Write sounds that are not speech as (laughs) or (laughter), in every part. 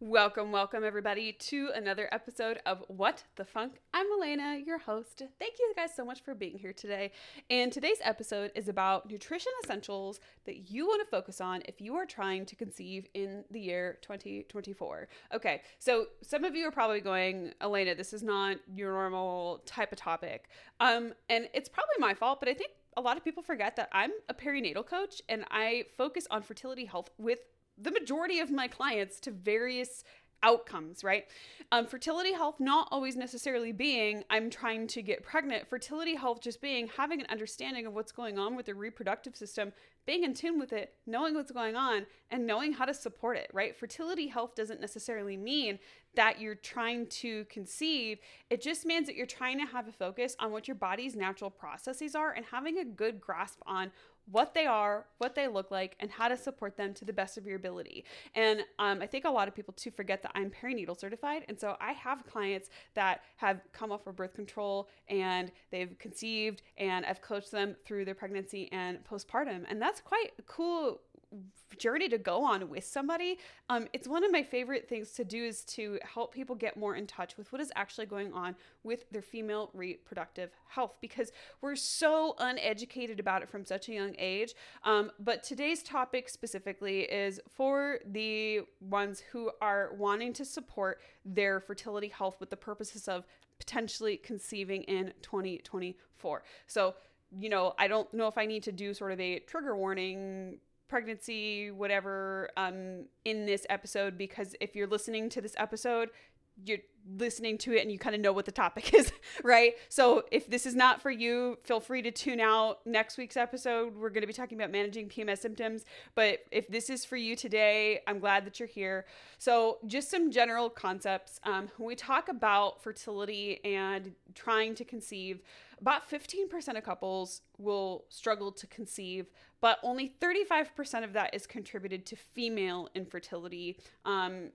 Welcome, welcome everybody to another episode of What the Funk. I'm Elena, your host. Thank you guys so much for being here today. And today's episode is about nutrition essentials that you want to focus on if you are trying to conceive in the year 2024. Okay, so some of you are probably going, Elena, this is not your normal type of topic. Um, and it's probably my fault, but I think a lot of people forget that I'm a perinatal coach and I focus on fertility health with the majority of my clients to various outcomes, right? Um, fertility health not always necessarily being I'm trying to get pregnant. Fertility health just being having an understanding of what's going on with the reproductive system, being in tune with it, knowing what's going on, and knowing how to support it, right? Fertility health doesn't necessarily mean that you're trying to conceive. It just means that you're trying to have a focus on what your body's natural processes are and having a good grasp on what they are, what they look like, and how to support them to the best of your ability. And um, I think a lot of people too forget that I'm perinatal certified. And so I have clients that have come off of birth control and they've conceived, and I've coached them through their pregnancy and postpartum. And that's quite cool journey to go on with somebody. Um, it's one of my favorite things to do is to help people get more in touch with what is actually going on with their female reproductive health because we're so uneducated about it from such a young age. Um, but today's topic specifically is for the ones who are wanting to support their fertility health with the purposes of potentially conceiving in 2024. So, you know, I don't know if I need to do sort of a trigger warning pregnancy, whatever, um, in this episode because if you're listening to this episode, you're listening to it and you kind of know what the topic (laughs) is, right? So if this is not for you, feel free to tune out next week's episode. We're going to be talking about managing PMS symptoms. But if this is for you today, I'm glad that you're here. So just some general concepts. Um, when we talk about fertility and trying to conceive, about 15% of couples will struggle to conceive, but only 35% of that is contributed to female infertility. Um,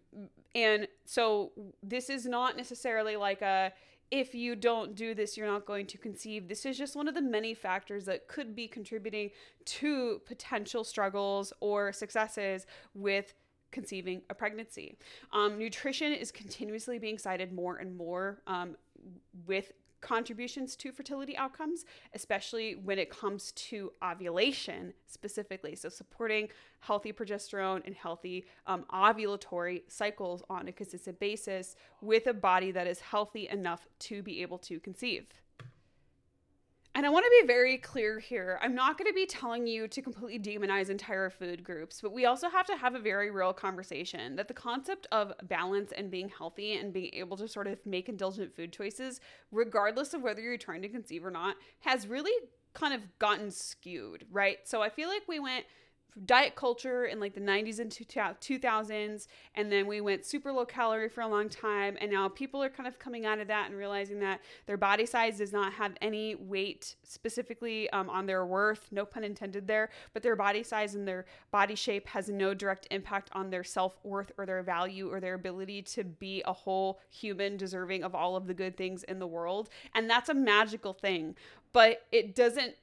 and so this is not necessarily like a if you don't do this, you're not going to conceive. This is just one of the many factors that could be contributing to potential struggles or successes with conceiving a pregnancy. Um, nutrition is continuously being cited more and more um, with contributions to fertility outcomes, especially when it comes to ovulation specifically. So, supporting healthy progesterone and healthy um, ovulatory cycles on a consistent basis with a body that is healthy enough to be able to conceive. And I want to be very clear here. I'm not going to be telling you to completely demonize entire food groups, but we also have to have a very real conversation that the concept of balance and being healthy and being able to sort of make indulgent food choices, regardless of whether you're trying to conceive or not, has really kind of gotten skewed, right? So I feel like we went diet culture in like the 90s and 2000s and then we went super low calorie for a long time and now people are kind of coming out of that and realizing that their body size does not have any weight specifically um, on their worth no pun intended there but their body size and their body shape has no direct impact on their self-worth or their value or their ability to be a whole human deserving of all of the good things in the world and that's a magical thing. But it doesn't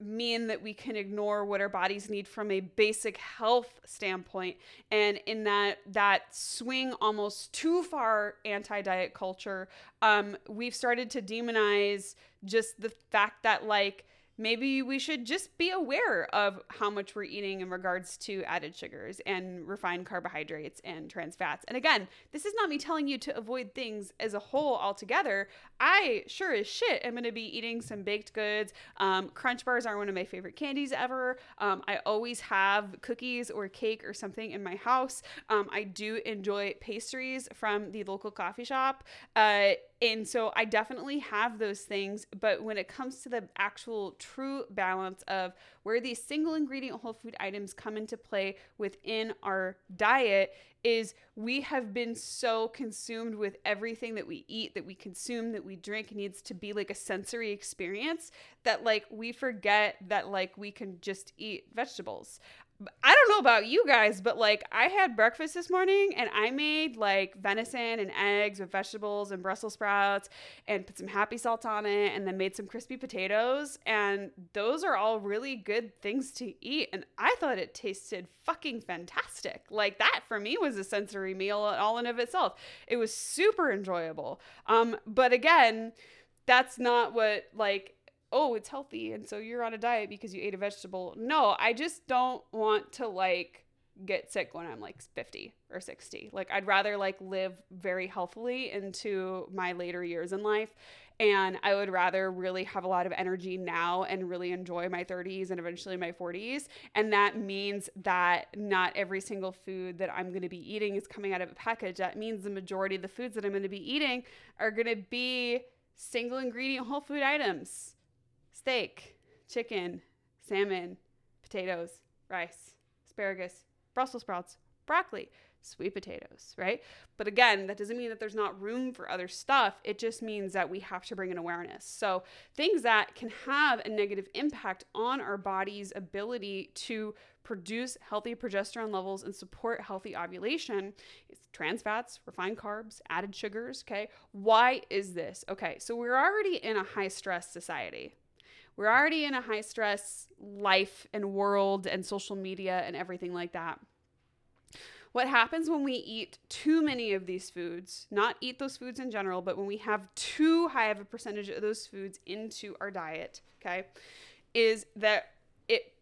mean that we can ignore what our bodies need from a basic health standpoint. And in that that swing almost too far anti-diet culture um, we've started to demonize just the fact that like maybe we should just be aware of how much we're eating in regards to added sugars and refined carbohydrates and trans fats. And again, this is not me telling you to avoid things as a whole altogether. I sure as shit am going to be eating some baked goods. Um, Crunch bars are one of my favorite candies ever. Um, I always have cookies or cake or something in my house. Um, I do enjoy pastries from the local coffee shop. Uh, and so I definitely have those things. But when it comes to the actual true balance of where these single ingredient whole food items come into play within our diet is we have been so consumed with everything that we eat, that we consume, that we drink needs to be like a sensory experience that like we forget that like we can just eat vegetables. I don't know about you guys, but like I had breakfast this morning and I made like venison and eggs with vegetables and Brussels sprouts and put some happy salt on it and then made some crispy potatoes. And those are all really good things to eat. And I thought it tasted fucking fantastic. Like that for me was a sensory meal all in of itself. It was super enjoyable. Um, but again, that's not what like oh, it's healthy and so you're on a diet because you ate a vegetable. No, I just don't want to like get sick when I'm like 50 or 60. Like I'd rather like live very healthily into my later years in life and I would rather really have a lot of energy now and really enjoy my 30s and eventually my 40s. And that means that not every single food that I'm going to be eating is coming out of a package. That means the majority of the foods that I'm going to be eating are going to be single ingredient whole food items steak, chicken, salmon, potatoes, rice, asparagus, Brussels sprouts, broccoli, sweet potatoes, right? But again, that doesn't mean that there's not room for other stuff. It just means that we have to bring an awareness. So, things that can have a negative impact on our body's ability to produce healthy progesterone levels and support healthy ovulation is trans fats, refined carbs, added sugars, okay? Why is this? Okay, so we're already in a high stress society, we're already in a high stress life and world and social media and everything like that. What happens when we eat too many of these foods, not eat those foods in general, but when we have too high of a percentage of those foods into our diet, okay, is that it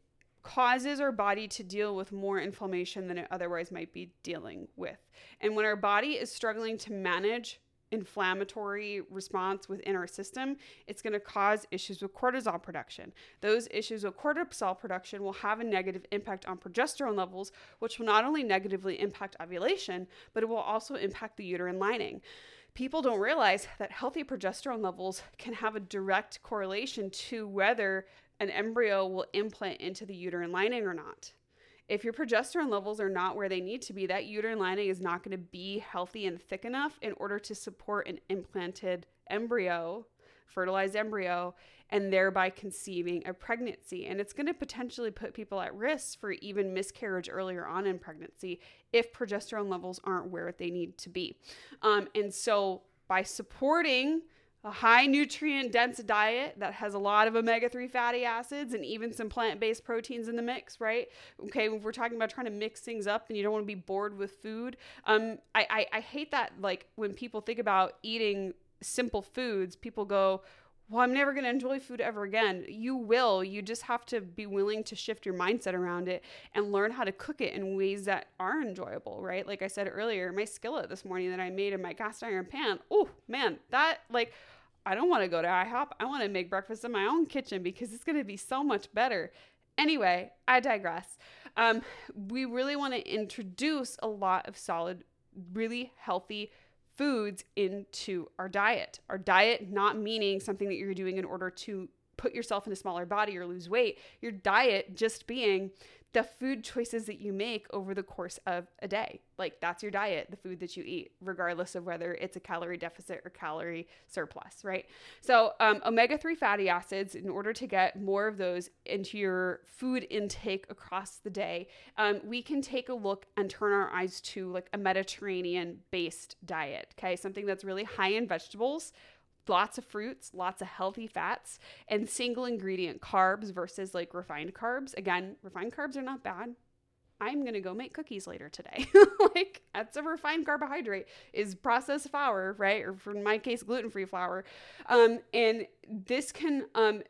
causes our body to deal with more inflammation than it otherwise might be dealing with. And when our body is struggling to manage inflammatory response within our system, it's going to cause issues with cortisol production. Those issues with cortisol production will have a negative impact on progesterone levels, which will not only negatively impact ovulation, but it will also impact the uterine lining. People don't realize that healthy progesterone levels can have a direct correlation to whether an embryo will implant into the uterine lining or not. If your progesterone levels are not where they need to be, that uterine lining is not going to be healthy and thick enough in order to support an implanted embryo, fertilized embryo, and thereby conceiving a pregnancy. And it's going to potentially put people at risk for even miscarriage earlier on in pregnancy if progesterone levels aren't where they need to be. Um, and so by supporting a high nutrient dense diet that has a lot of omega 3 fatty acids and even some plant based proteins in the mix, right? Okay, if we're talking about trying to mix things up and you don't want to be bored with food, um, I, I, I hate that, like, when people think about eating simple foods, people go, well, I'm never going to enjoy food ever again. You will. You just have to be willing to shift your mindset around it and learn how to cook it in ways that are enjoyable, right? Like I said earlier, my skillet this morning that I made in my cast iron pan. Oh, man, that like I don't want to go to IHOP. I want to make breakfast in my own kitchen because it's going to be so much better. Anyway, I digress. Um, we really want to introduce a lot of solid, really healthy foods into our diet. Our diet not meaning something that you're doing in order to put yourself in a smaller body or lose weight. Your diet just being the food choices that you make over the course of a day. Like that's your diet, the food that you eat, regardless of whether it's a calorie deficit or calorie surplus, right? So, um, omega 3 fatty acids, in order to get more of those into your food intake across the day, um, we can take a look and turn our eyes to like a Mediterranean based diet, okay? Something that's really high in vegetables, lots of fruits, lots of healthy fats, and single ingredient carbs versus like refined carbs. Again, refined carbs are not bad. I'm gonna go make cookies later today. (laughs) like that's a refined carbohydrate is processed flour, right? Or for my case, gluten-free flour. Um, and this can um,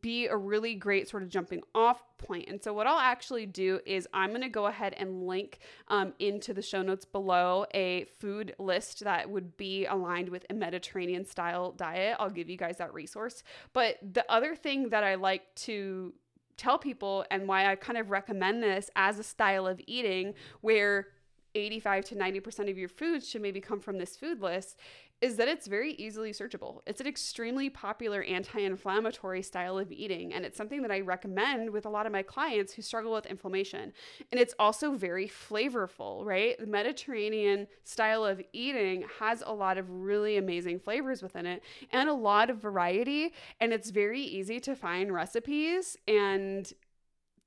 be a really great sort of jumping off point. And so, what I'll actually do is I'm going to go ahead and link um, into the show notes below a food list that would be aligned with a Mediterranean style diet. I'll give you guys that resource. But the other thing that I like to tell people and why I kind of recommend this as a style of eating where 85 to 90% of your foods should maybe come from this food list is that it's very easily searchable. It's an extremely popular anti inflammatory style of eating, and it's something that I recommend with a lot of my clients who struggle with inflammation. And it's also very flavorful, right? The Mediterranean style of eating has a lot of really amazing flavors within it and a lot of variety, and it's very easy to find recipes and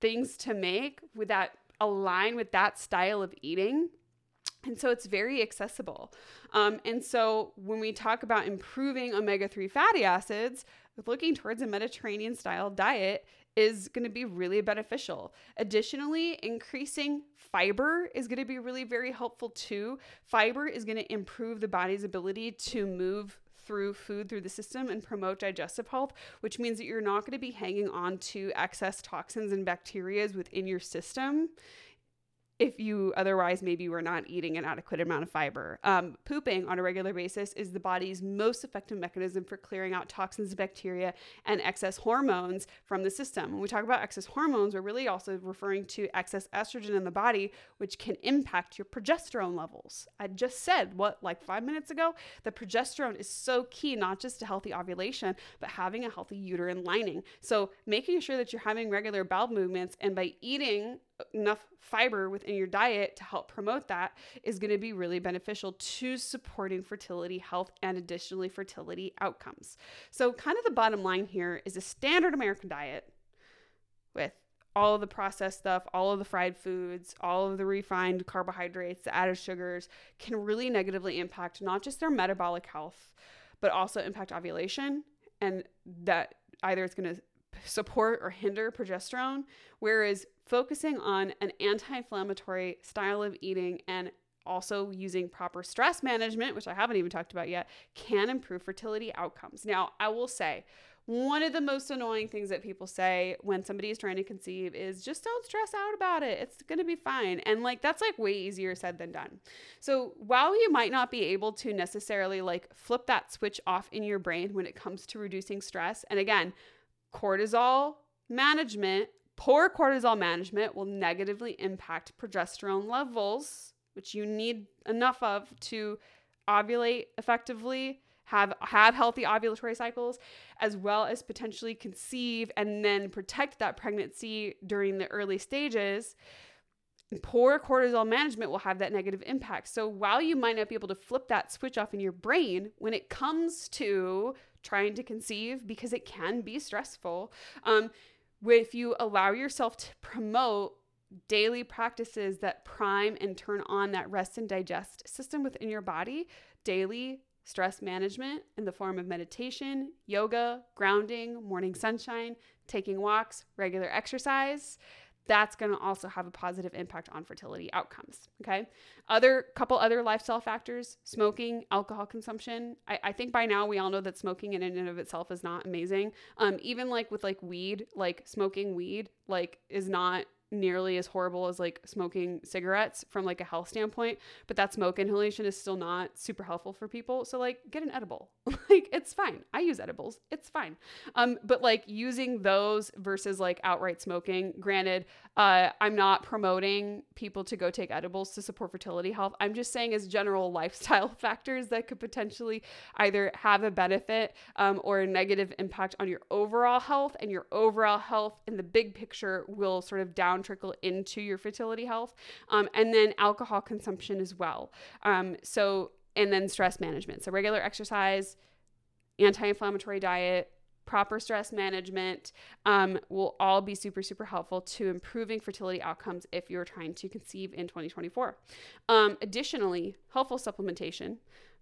things to make with that align with that style of eating and so it's very accessible. Um, and so when we talk about improving omega 3 fatty acids, looking towards a Mediterranean style diet is going to be really beneficial. Additionally, increasing fiber is going to be really very helpful too. Fiber is going to improve the body's ability to move through food through the system and promote digestive health, which means that you're not going to be hanging on to excess toxins and bacteria within your system if you otherwise maybe were not eating an adequate amount of fiber. Um, pooping on a regular basis is the body's most effective mechanism for clearing out toxins, bacteria, and excess hormones from the system. When we talk about excess hormones, we're really also referring to excess estrogen in the body, which can impact your progesterone levels. I just said, what, like five minutes ago? The progesterone is so key, not just to healthy ovulation, but having a healthy uterine lining. So making sure that you're having regular bowel movements and by eating enough fiber within your diet to help promote that is going to be really beneficial to supporting fertility health and additionally fertility outcomes. So, kind of the bottom line here is a standard American diet with all of the processed stuff, all of the fried foods, all of the refined carbohydrates, the added sugars can really negatively impact not just their metabolic health, but also impact ovulation. And that either it's going to support or hinder progesterone, whereas focusing on an anti inflammatory style of eating and also using proper stress management, which I haven't even talked about yet, can improve fertility outcomes. Now, I will say, one of the most annoying things that people say when somebody is trying to conceive is just don't stress out about it. It's going to be fine. And like that's like way easier said than done. So, while you might not be able to necessarily like flip that switch off in your brain when it comes to reducing stress, and again, cortisol management, poor cortisol management will negatively impact progesterone levels, which you need enough of to ovulate effectively, have have healthy ovulatory cycles, as well as potentially conceive and then protect that pregnancy during the early stages. Poor cortisol management will have that negative impact. So while you might not be able to flip that switch off in your brain, when it comes to trying to conceive because it can be stressful. Um, if you allow yourself to promote daily practices that prime and turn on that rest and digest system within your body, daily stress management in the form of meditation, yoga, grounding, morning sunshine, taking walks, regular exercise, that's going to also have a positive impact on fertility outcomes. Okay. Other couple other lifestyle factors smoking, alcohol consumption. I, I, think by now we all know that smoking in and of itself is not amazing. Um, even like with like weed, like smoking weed, like is not nearly as horrible as like smoking cigarettes from like a health standpoint but that smoke inhalation is still not super helpful for people. So like get an edible. (laughs) Like it's fine. I use edibles. It's fine. Um but like using those versus like outright smoking granted uh i'm not promoting people to go take edibles to support fertility health. I'm just saying as general (laughs) lifestyle factors that could potentially either have a benefit um, or a negative impact on your overall health and your overall health in the big picture will sort of down down trickle into your fertility health. Um, and then alcohol consumption as well. Um, so, and then stress management. So, regular exercise, anti inflammatory diet, proper stress management um, will all be super, super helpful to improving fertility outcomes if you're trying to conceive in 2024. Um, additionally, helpful supplementation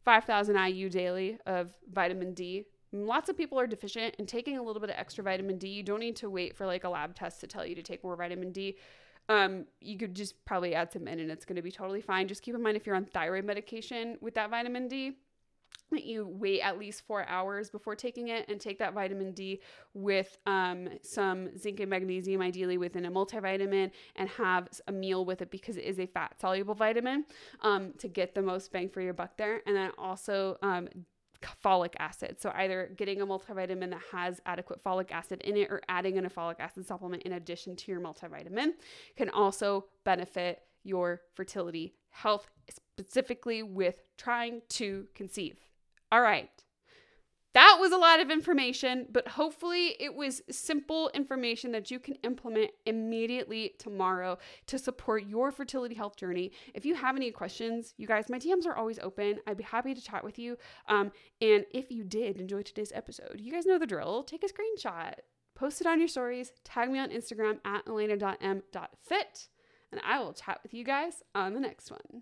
5,000 IU daily of vitamin D Lots of people are deficient and taking a little bit of extra vitamin D. You don't need to wait for like a lab test to tell you to take more vitamin D. Um, you could just probably add some in and it's going to be totally fine. Just keep in mind if you're on thyroid medication with that vitamin D, that you wait at least four hours before taking it and take that vitamin D with um, some zinc and magnesium, ideally within a multivitamin, and have a meal with it because it is a fat soluble vitamin um, to get the most bang for your buck there. And then also um, folic acid. So either getting a multivitamin that has adequate folic acid in it or adding in a folic acid supplement in addition to your multivitamin can also benefit your fertility health, specifically with trying to conceive. All right. That was a lot of information, but hopefully it was simple information that you can implement immediately tomorrow to support your fertility health journey. If you have any questions, you guys, my DMs are always open. I'd be happy to chat with you. Um, and if you did enjoy today's episode, you guys know the drill. Take a screenshot, post it on your stories, tag me on Instagram at elena.m.fit, and I will chat with you guys on the next one.